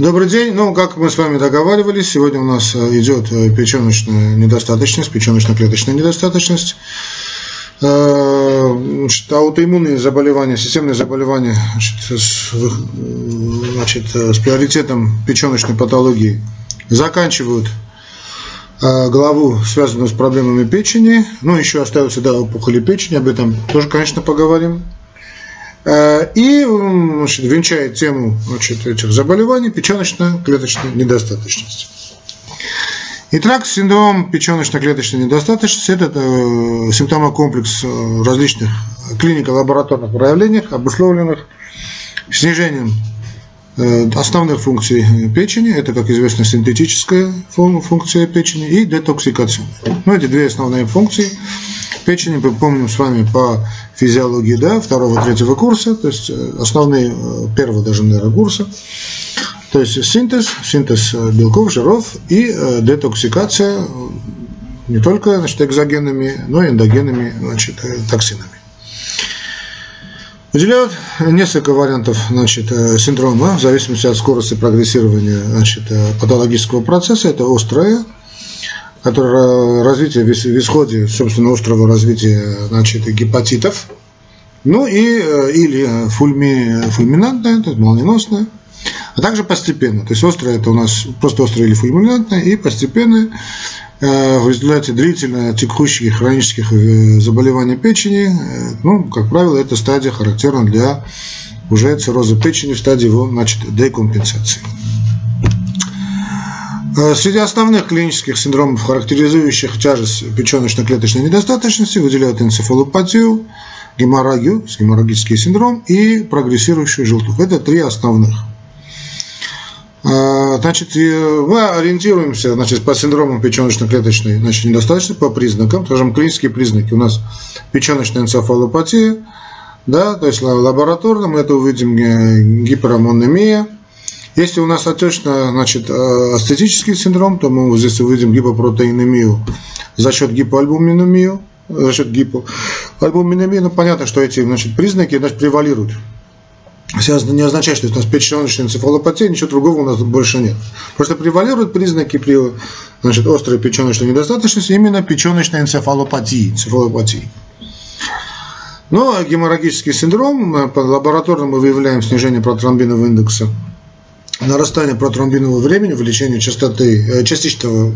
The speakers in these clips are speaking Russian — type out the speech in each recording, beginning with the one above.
Добрый день. Ну, как мы с вами договаривались, сегодня у нас э, идет э, печеночная недостаточность, печеночно-клеточная недостаточность. Э, значит, аутоиммунные заболевания, системные заболевания значит, с, значит, с приоритетом печеночной патологии заканчивают главу, связанную с проблемами печени. Ну, еще остаются, да, опухоли печени, об этом тоже, конечно, поговорим. Э, и значит, венчает тему значит, этих заболеваний печеночно-клеточной недостаточности. Итак, синдром печеночно-клеточной недостаточности – это э, симптомокомплекс э, различных клинико-лабораторных проявлений, обусловленных снижением основных функций печени, это, как известно, синтетическая функция печени и детоксикация. Ну, эти две основные функции печени мы помним с вами по физиологии да, второго, третьего курса, то есть э, основные э, первого даже, наверное, курса. То есть синтез, синтез э, белков, жиров и детоксикация не только значит, экзогенными, но и эндогенными значит, токсинами. Выделяют несколько вариантов значит, синдрома в зависимости от скорости прогрессирования значит, патологического процесса. Это острое, которое развитие в исходе, собственно, острого развития значит, гепатитов, ну и э, или фульми, фульминантное, то есть молниеносное, а также постепенно. То есть острое это у нас просто острое или фульминантное, и постепенно э, в результате длительно текущих хронических э, заболеваний печени, ну, как правило, эта стадия характерна для уже цирроза печени в стадии его значит, декомпенсации. Э, среди основных клинических синдромов, характеризующих тяжесть печеночно-клеточной недостаточности, выделяют энцефалопатию, геморрагию, геморрагический синдром и прогрессирующую желтуху. Это три основных. Э, значит, мы ориентируемся значит, по синдромам печеночно-клеточной значит, недостаточности, по признакам. Скажем, клинические признаки. У нас печеночная энцефалопатия, да, то есть лабораторно мы это увидим гиперамонемия, если у нас отечно значит, э, астетический синдром, то мы здесь увидим гипопротеинемию за счет гипоальбуминемию, за счет гипоальбуминемии. Ну, понятно, что эти значит, признаки значит, превалируют. Это не означает, что у нас печеночная энцефалопатия, ничего другого у нас больше нет. Просто превалируют признаки при значит, острой печеночной недостаточности именно печеночной энцефалопатии. энцефалопатии. Но ну, а геморрагический синдром, по лабораторному выявляем снижение протромбинового индекса нарастание протромбинового времени, увеличение частоты, э, частичного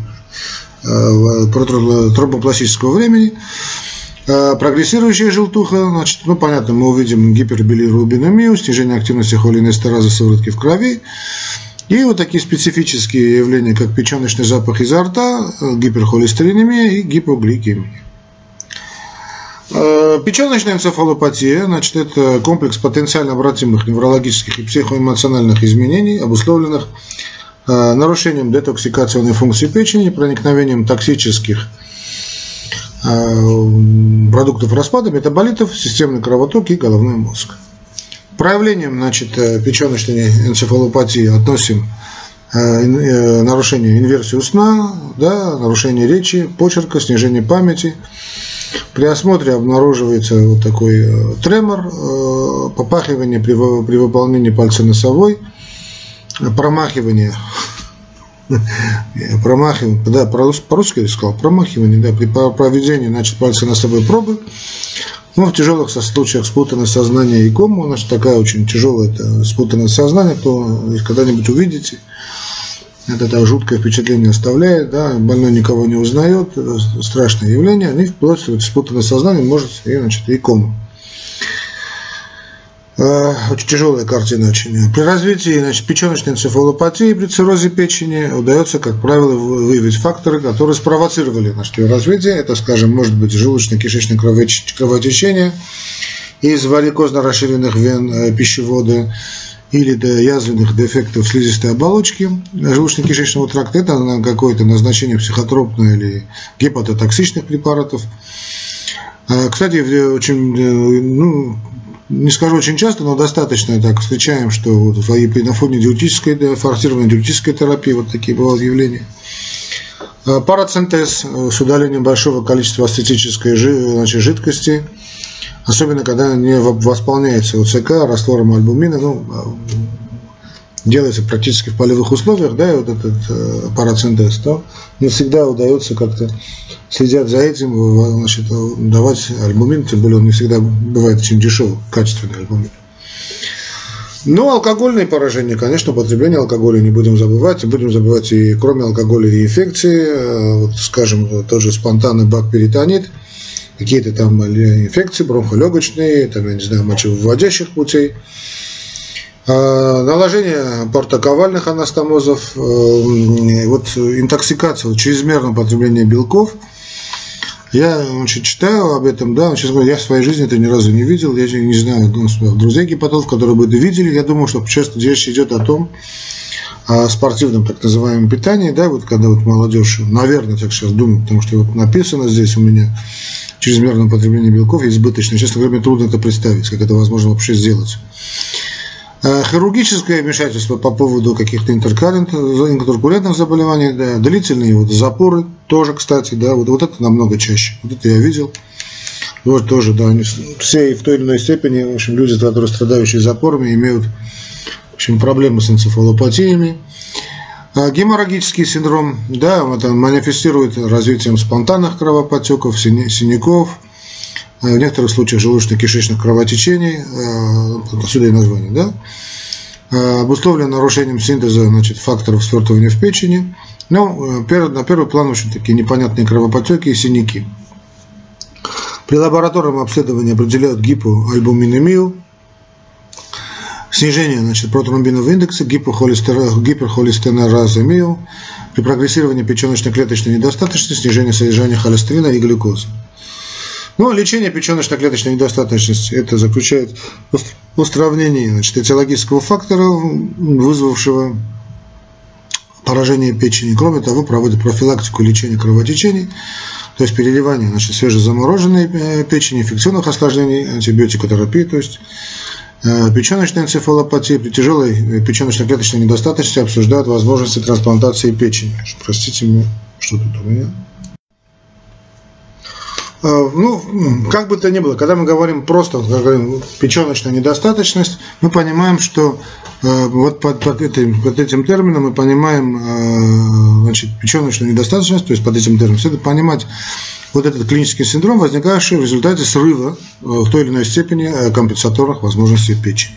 э, тромбопластического времени, э, прогрессирующая желтуха, значит, ну, понятно, мы увидим гипербилирубинемию, снижение активности холинестеразы сыворотки в крови, и вот такие специфические явления, как печеночный запах изо рта, гиперхолестеринемия и гипогликемия. Э, печеночная энцефалопатия, значит, это комплекс потенциально обратимых неврологических и психоэмоциональных изменений, обусловленных э, нарушением детоксикационной функции печени, проникновением токсических э, продуктов распада, метаболитов, системный кровоток и головной мозг. Проявлением значит, печеночной энцефалопатии относим нарушение инверсии сна, да, нарушение речи, почерка, снижение памяти, при осмотре обнаруживается вот такой э, тремор, э, попахивание при, при выполнении пальца носовой, промахивание, промахивание, да, по-русски я сказал, промахивание, да, при проведении, значит, пальца носовой пробы, ну, в тяжелых случаях спутанное сознание и кому, значит, такая очень тяжелая это спутанное сознание, кто когда-нибудь увидите, это так жуткое впечатление оставляет, да, больной никого не узнает, страшное явление, и вплоть до спутанное сознание может и, значит, и кому. Э, очень тяжелая картина очень. При развитии значит, печеночной энцефалопатии при циррозе печени удается, как правило, выявить факторы, которые спровоцировали значит, ее развитие. Это, скажем, может быть желудочно-кишечное кровотечение из варикозно расширенных вен э, пищевода, или до язвенных дефектов слизистой оболочки желудочно-кишечного тракта, это какое-то назначение психотропное или гепатотоксичных препаратов. А, кстати, очень, э, ну, не скажу очень часто, но достаточно так встречаем, что вот на фоне диуретической, форсированной диуретической терапии вот такие бывают явления. А, парацентез э, с удалением большого количества астетической значит, жидкости – особенно когда не восполняется ОЦК раствором альбумина, ну, делается практически в полевых условиях, да, и вот этот э, парацентез, то не всегда удается как-то следят за этим, значит, давать альбумин, тем более он не всегда бывает очень дешевый, качественный альбумин. Но алкогольные поражения, конечно, употребление алкоголя не будем забывать. Будем забывать и кроме алкоголя и инфекции, э, вот, скажем, тот же спонтанный бакперитонит, какие-то там инфекции бронхолегочные, там, я не знаю, мочевыводящих путей. А, наложение портоковальных анастомозов, э, вот интоксикация, вот чрезмерное употребление белков. Я значит, читаю об этом, да, честно говоря, я в своей жизни это ни разу не видел, я не знаю друзей гепатологов, которые бы это видели, я думаю, что часто речь идет о том, о спортивном так называемом питании, да, вот когда вот молодежь, наверное, так сейчас думаю, потому что вот написано здесь у меня чрезмерное употребление белков избыточно. Честно говоря, мне трудно это представить, как это возможно вообще сделать. Э, хирургическое вмешательство по поводу каких-то интеркурентных заболеваний, да, длительные вот запоры тоже, кстати, да, вот, вот это намного чаще. Вот это я видел. Вот тоже, да, они все в той или иной степени, в общем, люди, которые страдающие запорами, имеют, в общем, проблемы с энцефалопатиями. А геморрагический синдром, да, это манифестирует развитием спонтанных кровоподтеков, синяков, в некоторых случаях желудочно-кишечных кровотечений, э, отсюда и название, да, э, обусловлено нарушением синтеза значит, факторов свертывания в печени. Ну, на первый план очень такие непонятные кровопотеки и синяки. При лабораторном обследовании определяют гипоальбуминемию, снижение значит, протромбинового индекса, гипохолестераземию, при прогрессировании печеночно-клеточной недостаточности, снижение содержания холестерина и глюкозы. Ну, лечение печеночно-клеточной недостаточности это заключает в устранении значит, этиологического фактора, вызвавшего поражение печени. Кроме того, проводит профилактику лечения кровотечений, то есть переливание значит, свежезамороженной э, печени, инфекционных осложнений, антибиотикотерапии, то есть э, печеночная энцефалопатия, при тяжелой э, печеночно-клеточной недостаточности обсуждают возможности трансплантации печени. Простите меня, что тут у меня? Э, ну, как бы то ни было, когда мы говорим просто, как говорим, печеночная недостаточность, мы понимаем, что э, вот под, под, этим, под этим термином мы понимаем э, значит, печеночную недостаточность, то есть под этим термином следует понимать вот этот клинический синдром, возникающий в результате срыва в той или иной степени компенсаторных возможностей печени.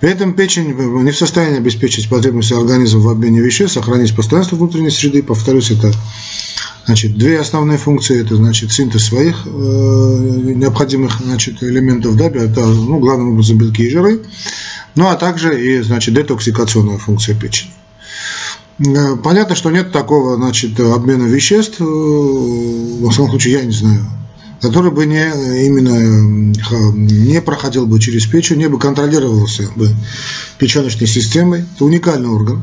При этом печень не в состоянии обеспечить потребности организма в обмене веществ, сохранить постоянство внутренней среды. Повторюсь, это Значит, две основные функции – это значит, синтез своих э, необходимых значит, элементов, да, это, ну, главным образом белки и жиры, ну а также и значит, детоксикационная функция печени. Э, понятно, что нет такого значит, обмена веществ, э, во всяком случае, я не знаю, который бы не, именно не проходил бы через печень, не бы контролировался бы печеночной системой. Это уникальный орган.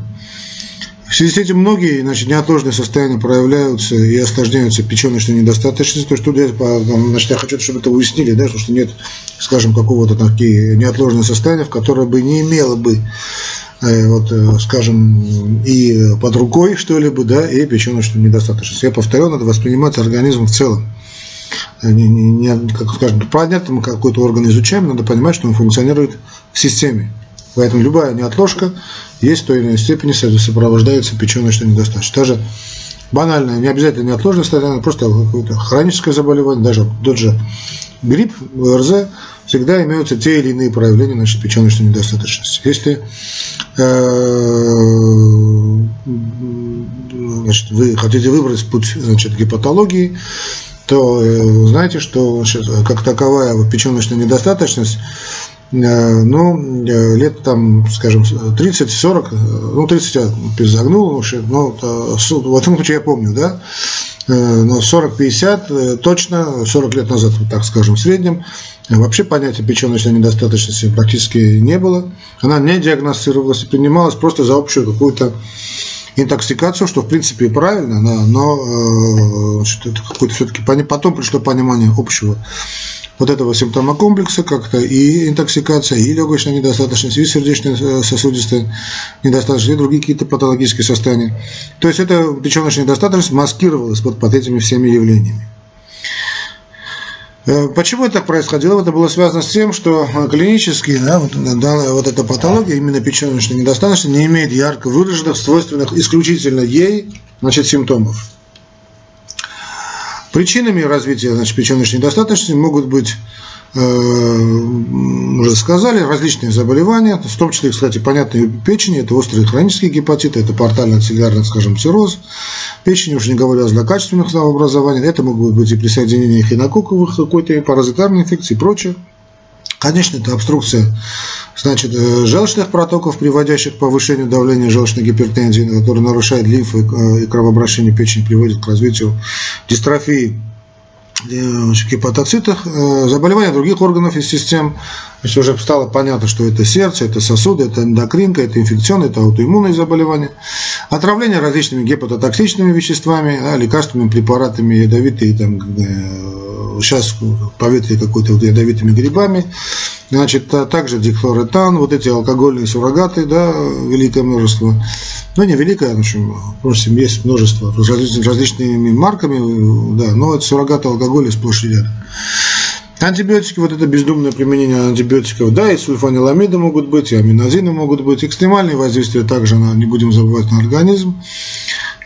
В связи с этим многие значит, неотложные состояния проявляются и осложняются печеночной недостаточностью. То есть тут я, значит, я хочу, чтобы это уяснили, да, что нет, скажем, какого-то такие неотложные состояния, в которые бы не имело бы э, вот, э, скажем, и под рукой что-либо, да, и печеночную недостаточность. Я повторю, надо воспринимать организм в целом. Э, не, не, не, как скажем, понятно, мы какой-то орган изучаем, надо понимать, что он функционирует в системе. Поэтому любая неотложка есть в той или иной степени сопровождается печеночной недостаточностью. Даже банальное, не обязательно неотложное состояние, просто хроническое заболевание, даже тот же грипп, ОРЗ, всегда имеются те или иные проявления нашей печеночной недостаточности. Если э, значит, вы хотите выбрать путь значит, гепатологии, то э, знаете, что значит, как таковая печеночная недостаточность ну, э, лет там, скажем, 30-40, э, ну, 30 я перезагнул, но в этом случае я помню, да, но 40-50 точно, 40 лет назад, так скажем, в среднем, вообще понятия печеночной недостаточности практически не было. Она не диагностировалась и принималась просто за общую какую-то интоксикацию, что в принципе и правильно, но, но что это какое-то все-таки потом пришло понимание общего вот этого симптома комплекса, как-то и интоксикация, и легочная недостаточность, и сердечно-сосудистая недостаточность, и другие какие-то патологические состояния. То есть эта печеночная недостаточность маскировалась под, под этими всеми явлениями. Э, почему это так происходило? Это было связано с тем, что клинически да, вот, данная, вот эта патология, именно печеночная недостаточность, не имеет ярко выраженных, свойственных исключительно ей значит, симптомов. Причинами развития значит, печеночной недостаточности могут быть Э, уже сказали, различные заболевания, в том числе, кстати, понятные печени, это острые хронические гепатиты, это портальный целлярный, скажем, цирроз печени, уже не говоря о злокачественных новообразованиях, это могут быть и присоединения хинококковых какой-то паразитарной инфекции и прочее. Конечно, это обструкция значит, э, желчных протоков, приводящих к повышению давления желчной гипертензии, который нарушает лимфу и кровообращение печени, приводит к развитию дистрофии гепатоцитах, э, заболевания других органов и систем. Есть уже стало понятно, что это сердце, это сосуды, это эндокринка, это инфекционные, это аутоиммунные заболевания. Отравление различными гепатотоксичными веществами, да, лекарственными препаратами, ядовитые, там, э, сейчас поветрие какой-то вот ядовитыми грибами. Значит, а также дихлоретан, вот эти алкогольные суррогаты, да, великое множество. Ну, не великое, в общем, в общем есть множество с различными марками, да, но это суррогаты алкоголя сплошь и рядом. Антибиотики, вот это бездумное применение антибиотиков, да, и сульфаниламиды могут быть, и аминозины могут быть, экстремальные воздействия также, на, не будем забывать, на организм.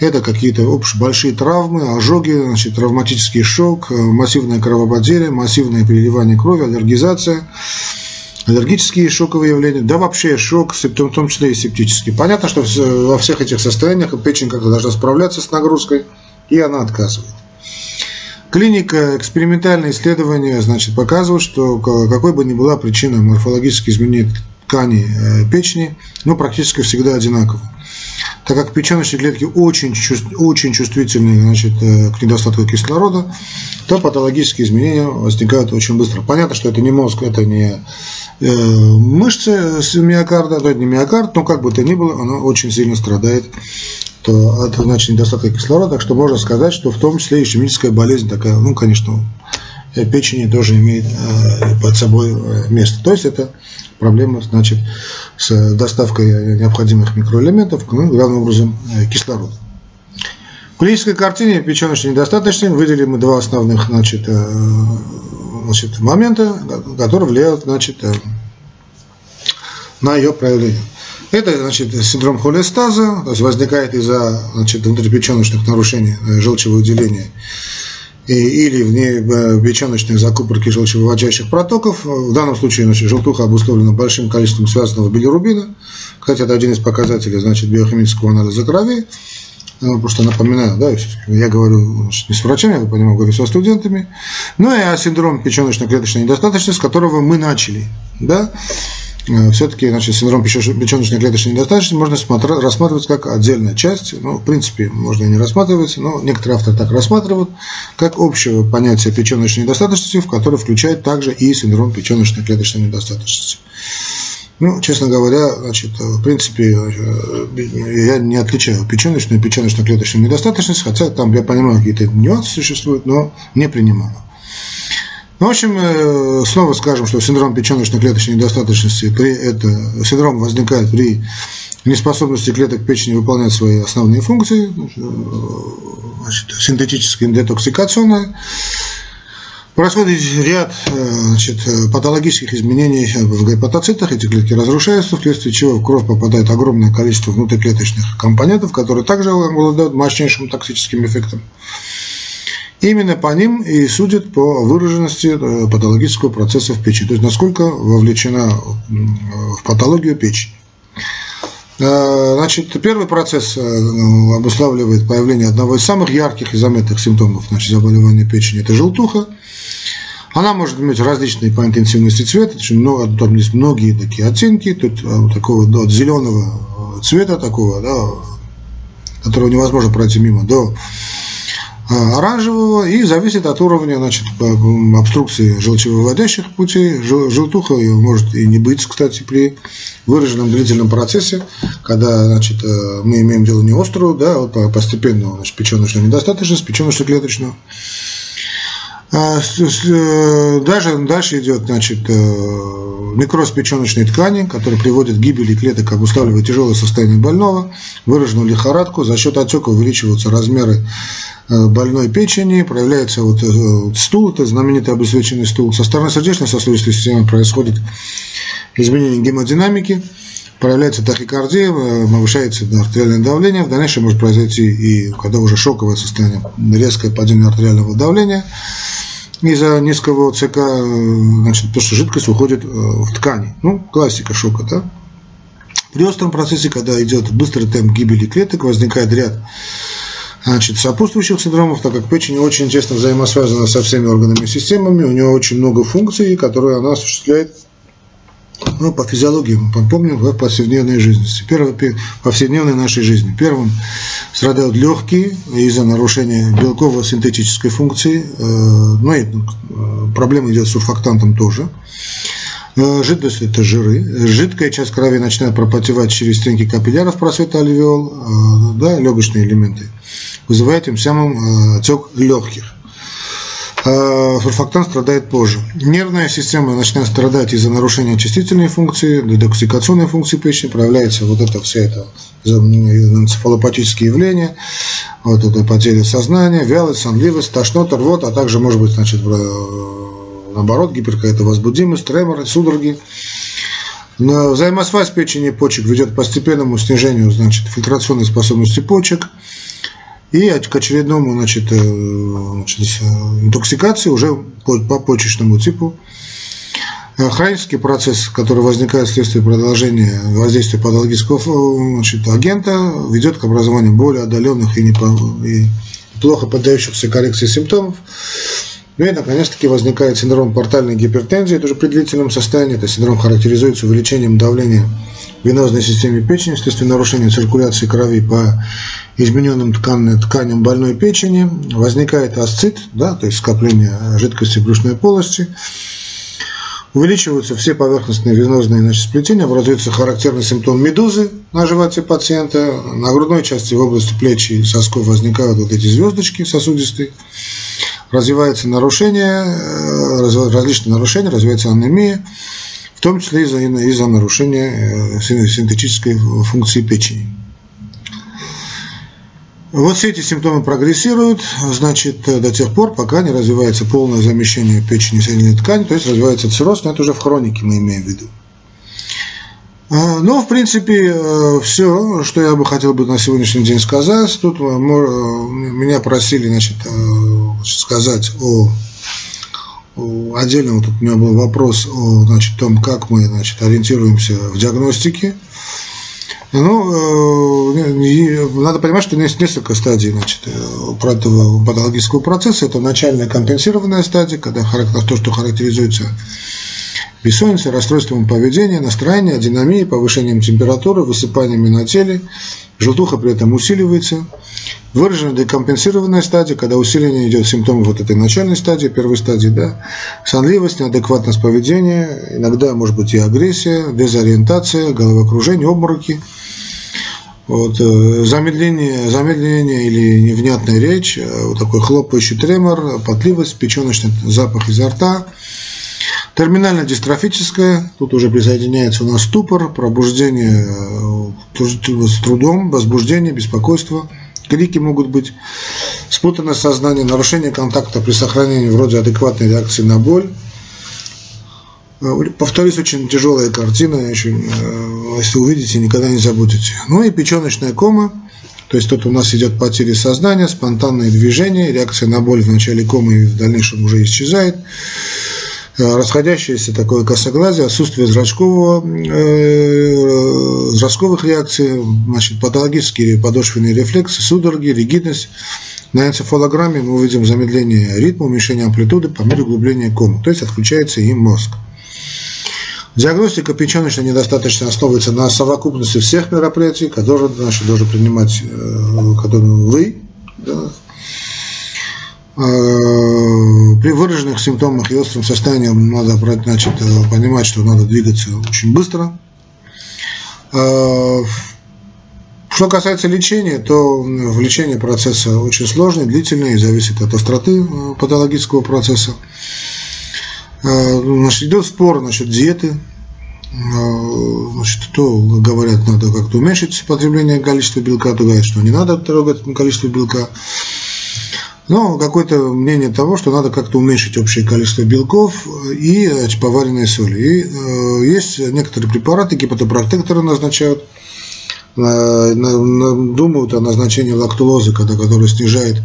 Это какие-то большие травмы, ожоги, значит, травматический шок, массивная кровопотеря, массивное переливание крови, аллергизация – аллергические шоковые явления, да вообще шок, в том числе и септический. Понятно, что во всех этих состояниях печень как-то должна справляться с нагрузкой, и она отказывает. Клиника, экспериментальные исследования значит, показывают, что какой бы ни была причина морфологических изменений ткани э, печени, ну, практически всегда одинаково. Так как печеночные клетки очень, очень чувствительны значит, э, к недостатку кислорода, то патологические изменения возникают очень быстро. Понятно, что это не мозг, это не Э, мышцы с миокарда, да, не миокард, но как бы то ни было, она очень сильно страдает от значит, недостатка кислорода, так что можно сказать, что в том числе ишемическая болезнь такая, ну, конечно, печени тоже имеет э, под собой место. То есть это проблема, значит, с доставкой необходимых микроэлементов, ну, главным образом кислорода. В клинической картине печеночной недостаточности выделили мы два основных значит, значит, момента, которые влияют значит, э, на ее проявление. Это значит, синдром холестаза, то есть возникает из-за значит, внутрипеченочных нарушений э, желчевыделения или внепеченочных закупорки желчевыводящих протоков. В данном случае значит, желтуха обусловлена большим количеством связанного билирубина. Кстати, это один из показателей значит, биохимического анализа крови. Ну, просто напоминаю, да, я говорю не с врачами, я понимаю, говорю со студентами. Ну и о синдром печеночно-клеточной недостаточности, с которого мы начали, да. Э, Все-таки, значит, синдром печеночной клеточной недостаточности можно рассматривать как отдельная часть. Ну, в принципе, можно и не рассматривать, но некоторые авторы так рассматривают, как общее понятие печеночной недостаточности, в которое включает также и синдром печеночной клеточной недостаточности. Ну, честно говоря, значит, в принципе, э, я не отличаю печеночную и печеночно-клеточную недостаточность, хотя там, я понимаю, какие-то нюансы существуют, но не принимаю. Ну, в общем, э, снова скажем, что синдром печеночно-клеточной недостаточности при это, синдром возникает при неспособности клеток печени выполнять свои основные функции, э, значит, синтетическая детоксикационная, Происходит ряд э, значит, э, патологических изменений в гепатоцитах, эти клетки разрушаются, вследствие чего в кровь попадает огромное количество внутриклеточных компонентов, которые также обладают мощнейшим токсическим эффектом. Именно по ним и судят по выраженности э, патологического процесса в печени, то есть насколько вовлечена в патологию печень. Значит, первый процесс обуславливает появление одного из самых ярких и заметных симптомов значит, заболевания печени – это желтуха. Она может иметь различные по интенсивности цвета, много, там есть многие такие оттенки, тут такого до зеленого цвета такого, да, которого невозможно пройти мимо, до а, оранжевого и зависит от уровня значит, обструкции желчевыводящих путей. Желтуха может и не быть, кстати, при выраженном длительном процессе, когда значит, э, мы имеем дело не острую, да, а вот постепенную значит, печеночную недостаточность, печеночно-клеточную. А, э, даже дальше идет значит, э, некроз печеночной ткани, который приводит к гибели клеток, обуславливая тяжелое состояние больного, выраженную лихорадку. За счет отека увеличиваются размеры э, больной печени, проявляется вот стул, это знаменитый обесцвеченный стул. Со стороны сердечно-сосудистой системы происходит изменение гемодинамики, проявляется тахикардия, повышается артериальное давление, в дальнейшем может произойти и когда уже шоковое состояние, резкое падение артериального давления – из-за низкого ОЦК, значит, то, что жидкость уходит э, в ткани. Ну, классика шока, да? При остром процессе, когда идет быстрый темп гибели клеток, возникает ряд значит, сопутствующих синдромов, так как печень очень тесно взаимосвязана со всеми органами и системами, у нее очень много функций, которые она осуществляет ну, по физиологии, мы помним, в повседневной жизни. Первое, повседневной нашей жизни. Первым страдают легкие из-за нарушения белково-синтетической функции. Э, ну, и э, проблема идет с сурфактантом тоже. Э, жидкость – это жиры. Жидкая часть крови начинает пропотевать через стенки капилляров просвета альвеол, да, легочные элементы, вызывая тем самым отек легких. Сурфактан страдает позже. Нервная система начинает страдать из-за нарушения очистительной функции, детоксикационной функции печени, проявляется вот это все это энцефалопатические явления, вот это потеря сознания, вялость, сонливость, тошнота, рвот, а также может быть значит, наоборот гипер какая-то возбудимость, треморы, судороги. Но взаимосвязь печени и почек ведет к постепенному снижению значит, фильтрационной способности почек, и к очередному значит, э, значит, интоксикации уже по, по почечному типу. Э, хронический процесс, который возникает вследствие продолжения воздействия патологического э, значит, агента, ведет к образованию более отдаленных и, не, и плохо поддающихся коррекции симптомов. Ну и, наконец-таки, возникает синдром портальной гипертензии, тоже при длительном состоянии. Этот синдром характеризуется увеличением давления в венозной системе печени вследствие нарушения циркуляции крови по измененным тканным, тканям больной печени. Возникает асцит, да, то есть скопление жидкости брюшной полости. Увеличиваются все поверхностные венозные значит, сплетения, образуется характерный симптом медузы на животе пациента. На грудной части в области плеч и сосков возникают вот эти звездочки сосудистые развивается нарушение, э, различные нарушения, развивается анемия, в том числе из-за из нарушения э, синтетической функции печени. Вот все эти симптомы прогрессируют, значит, до тех пор, пока не развивается полное замещение печени соединительной ткани, то есть развивается цирроз, но это уже в хронике мы имеем в виду. А, ну, в принципе, э, все, что я бы хотел бы на сегодняшний день сказать. Тут меня просили, значит, сказать о, о отдельно вот у меня был вопрос о значит, том, как мы значит, ориентируемся в диагностике. Ну, э, надо понимать, что есть несколько стадий значит, этого патологического процесса. Это начальная компенсированная стадия, когда то, что характеризуется бессонницей, расстройством поведения, настроения, динамией, повышением температуры, высыпаниями на теле, желтуха при этом усиливается. Выражена декомпенсированная стадия, когда усиление идет симптомов вот этой начальной стадии, первой стадии, да, сонливость, неадекватность поведения, иногда может быть и агрессия, дезориентация, головокружение, обмороки, вот, э, замедление, замедление или невнятная речь, э, вот такой хлопающий тремор, потливость, печеночный запах изо рта, Терминально-дистрофическая, тут уже присоединяется у нас ступор, пробуждение э, с трудом, возбуждение, беспокойство, крики могут быть, спутанное сознание, нарушение контакта при сохранении вроде адекватной реакции на боль. Э, повторюсь, очень тяжелая картина, очень, э, если увидите, никогда не забудете. Ну и печеночная кома, то есть тут у нас идет потеря сознания, спонтанные движения, реакция на боль в начале комы и в дальнейшем уже исчезает. Э, расходящееся такое косоглазие, отсутствие зрачкового, э, зрачковых реакций, значит, патологические подошвенные рефлексы, судороги, ригидность. На энцефалограмме мы увидим замедление ритма, уменьшение амплитуды по мере углубления комы, то есть отключается им мозг. Диагностика печеночной недостаточно основывается на совокупности всех мероприятий, которые значит, должен принимать э, которые вы, да, при выраженных симптомах и остром состоянии надо значит, э, понимать, что надо двигаться очень быстро. Э, Что касается лечения, то в лечении процесса очень сложный, длительный и зависит от остроты э, патологического процесса. Э, значит, идет спор насчет диеты. Э, значит, то говорят, надо как-то уменьшить потребление количества белка, то говорят, что не надо трогать количество белка. Но какое-то мнение того, что надо как-то уменьшить общее количество белков и поваренной соли. И э, есть некоторые препараты, гепатопротекторы назначают, э, думают о назначении лактулозы, когда, которая снижает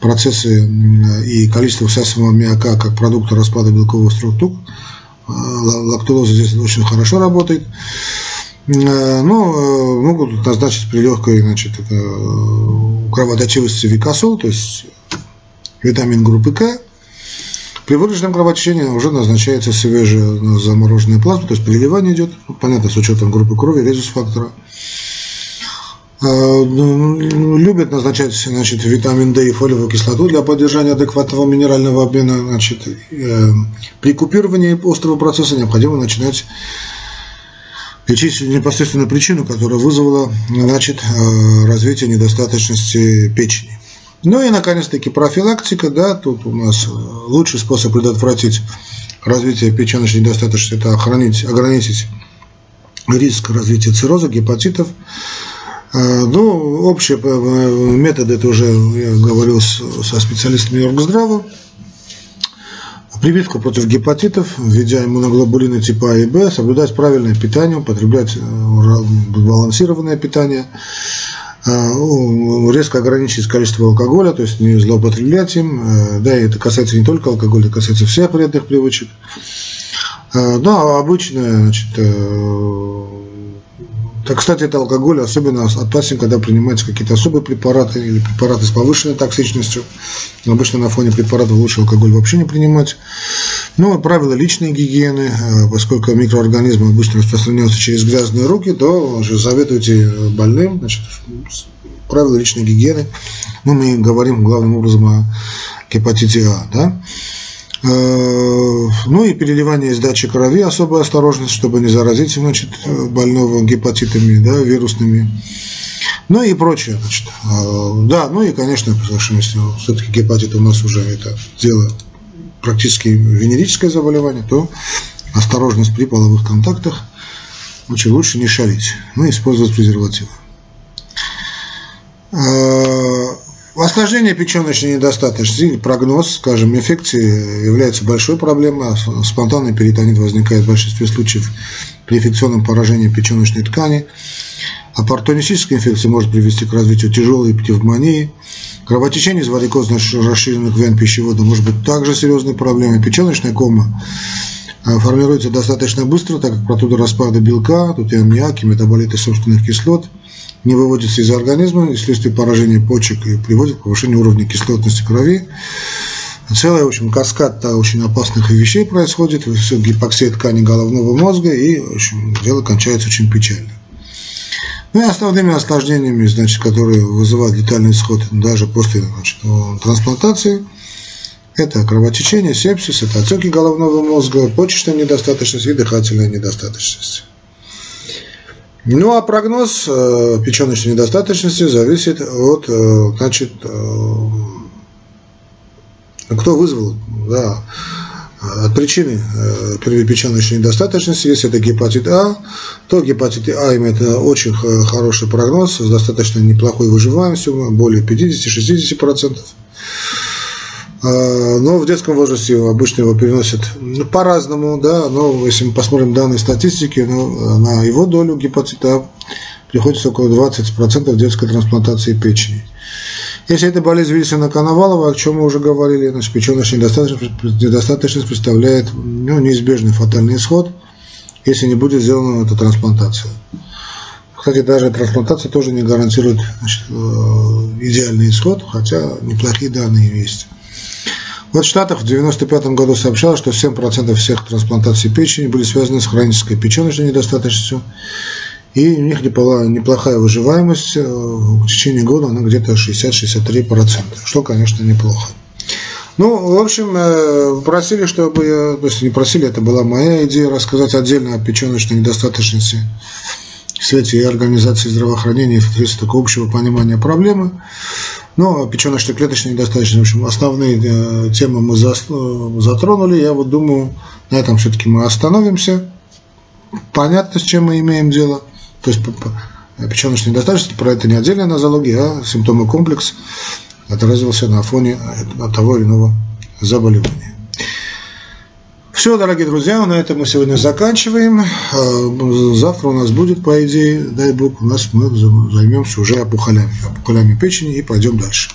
процессы и количество всасываемого аммиака как продукта распада белковых структур. Э, лактулоза здесь очень хорошо работает. Э, э, могут назначить при легкой значит, кровоточивости викосол, то есть витамин группы К. При вырожденном кровотечении уже назначается свежая замороженная плазма, то есть переливание идет, ну, понятно, с учетом группы крови, резус-фактора. А, ну, любят назначать значит, витамин D и фолиевую кислоту для поддержания адекватного минерального обмена. Значит, э, при купировании острого процесса необходимо начинать лечить непосредственно причину, которая вызвала значит, э, развитие недостаточности печени. Ну и, наконец-таки, профилактика, да, тут у нас э, лучший способ предотвратить развитие печеночной недостаточности – это охранить, ограничить риск развития цирроза, гепатитов. Э, ну, общие методы, это уже я говорил со специалистами Оргздрава. Прививка против гепатитов, введя иммуноглобулины типа А и Б, соблюдать правильное питание, употреблять балансированное питание, а, резко ограничить количество алкоголя, то есть не злоупотреблять им. Э, да, и это касается не только алкоголя, это касается всех вредных привычек. А, да, обычно, значит, э, так, кстати, это алкоголь особенно опасен, когда принимаются какие-то особые препараты или препараты с повышенной токсичностью. Обычно на фоне препаратов лучше алкоголь вообще не принимать. Ну, правила личной гигиены, э, поскольку микроорганизмы обычно распространяются через грязные руки, то уже советуйте больным, значит, правила личной гигиены. Ну, мы говорим главным образом о гепатите А, да. Э, ну и переливание и сдачи крови, особая осторожность, чтобы не заразить значит, больного гепатитами да, вирусными. Ну и прочее. Значит. Э, да, ну и, конечно, если все-таки гепатит у нас уже это дело практически венерическое заболевание, то осторожность при половых контактах, очень лучше не шалить, ну использовать презервативы. Осложнение печеночной недостаточности прогноз, скажем, инфекции является большой проблемой. А спонтанный перитонит возникает в большинстве случаев при инфекционном поражении печеночной ткани. Оппортунистическая инфекция может привести к развитию тяжелой пневмонии. Кровотечение из варикозно расширенных вен пищевода может быть также серьезной проблемой. Печеночная кома формируется достаточно быстро, так как протуда распада белка, тут и аммиак, и метаболиты собственных кислот – не выводится из организма и вследствие поражения почек и приводит к повышению уровня кислотности крови. Целый, в общем, каскад очень опасных вещей происходит, все гипоксия ткани головного мозга, и, в общем, дело кончается очень печально. Ну и основными осложнениями, значит, которые вызывают летальный исход даже после значит, трансплантации, это кровотечение, сепсис, это отеки головного мозга, почечная недостаточность и дыхательная недостаточность. Ну а прогноз э, печеночной недостаточности зависит от, э, значит, э, кто вызвал, да, от причины э, печеночной недостаточности. Если это гепатит А, то гепатит А имеет очень хороший прогноз с достаточно неплохой выживаемостью, более 50-60%. А, но в детском возрасте обычно его переносят ну, по-разному, да, но если мы посмотрим данные статистики, ну, на его долю гепатита приходится около 20% детской трансплантации печени. Если это болезнь Вильсона Коновалова, о чем мы уже говорили, значит, печеночная недостаточность, недостаточность представляет ну, неизбежный фатальный исход, если не будет сделана эта трансплантация. Кстати, даже трансплантация тоже не гарантирует значит, э, идеальный исход, хотя неплохие данные есть. Вот в Штатах в 1995 году сообщалось, что 7% всех трансплантаций печени были связаны с хронической печеночной недостаточностью, и у них неплохая выживаемость, э, в течение года она где-то 60-63%, что, конечно, неплохо. Ну, в общем, э, просили, чтобы я, то есть не просили, это была моя идея, рассказать отдельно о печеночной недостаточности в свете и организации здравоохранения, в свете такого общего понимания проблемы. Но печеночно-клеточная недостаточность, в общем, основные э, темы мы затронули. Я вот думаю, на этом все-таки мы остановимся. Понятно, с чем мы имеем дело. То есть печеночная недостаточность, про это не отдельная нозология, а симптомы комплекс отразился на фоне того или иного заболевания. Все, дорогие друзья, на этом мы сегодня заканчиваем. А, завтра у нас будет, по идее, дай бог, у нас мы займемся уже опухолями, опухолями печени и пойдем дальше.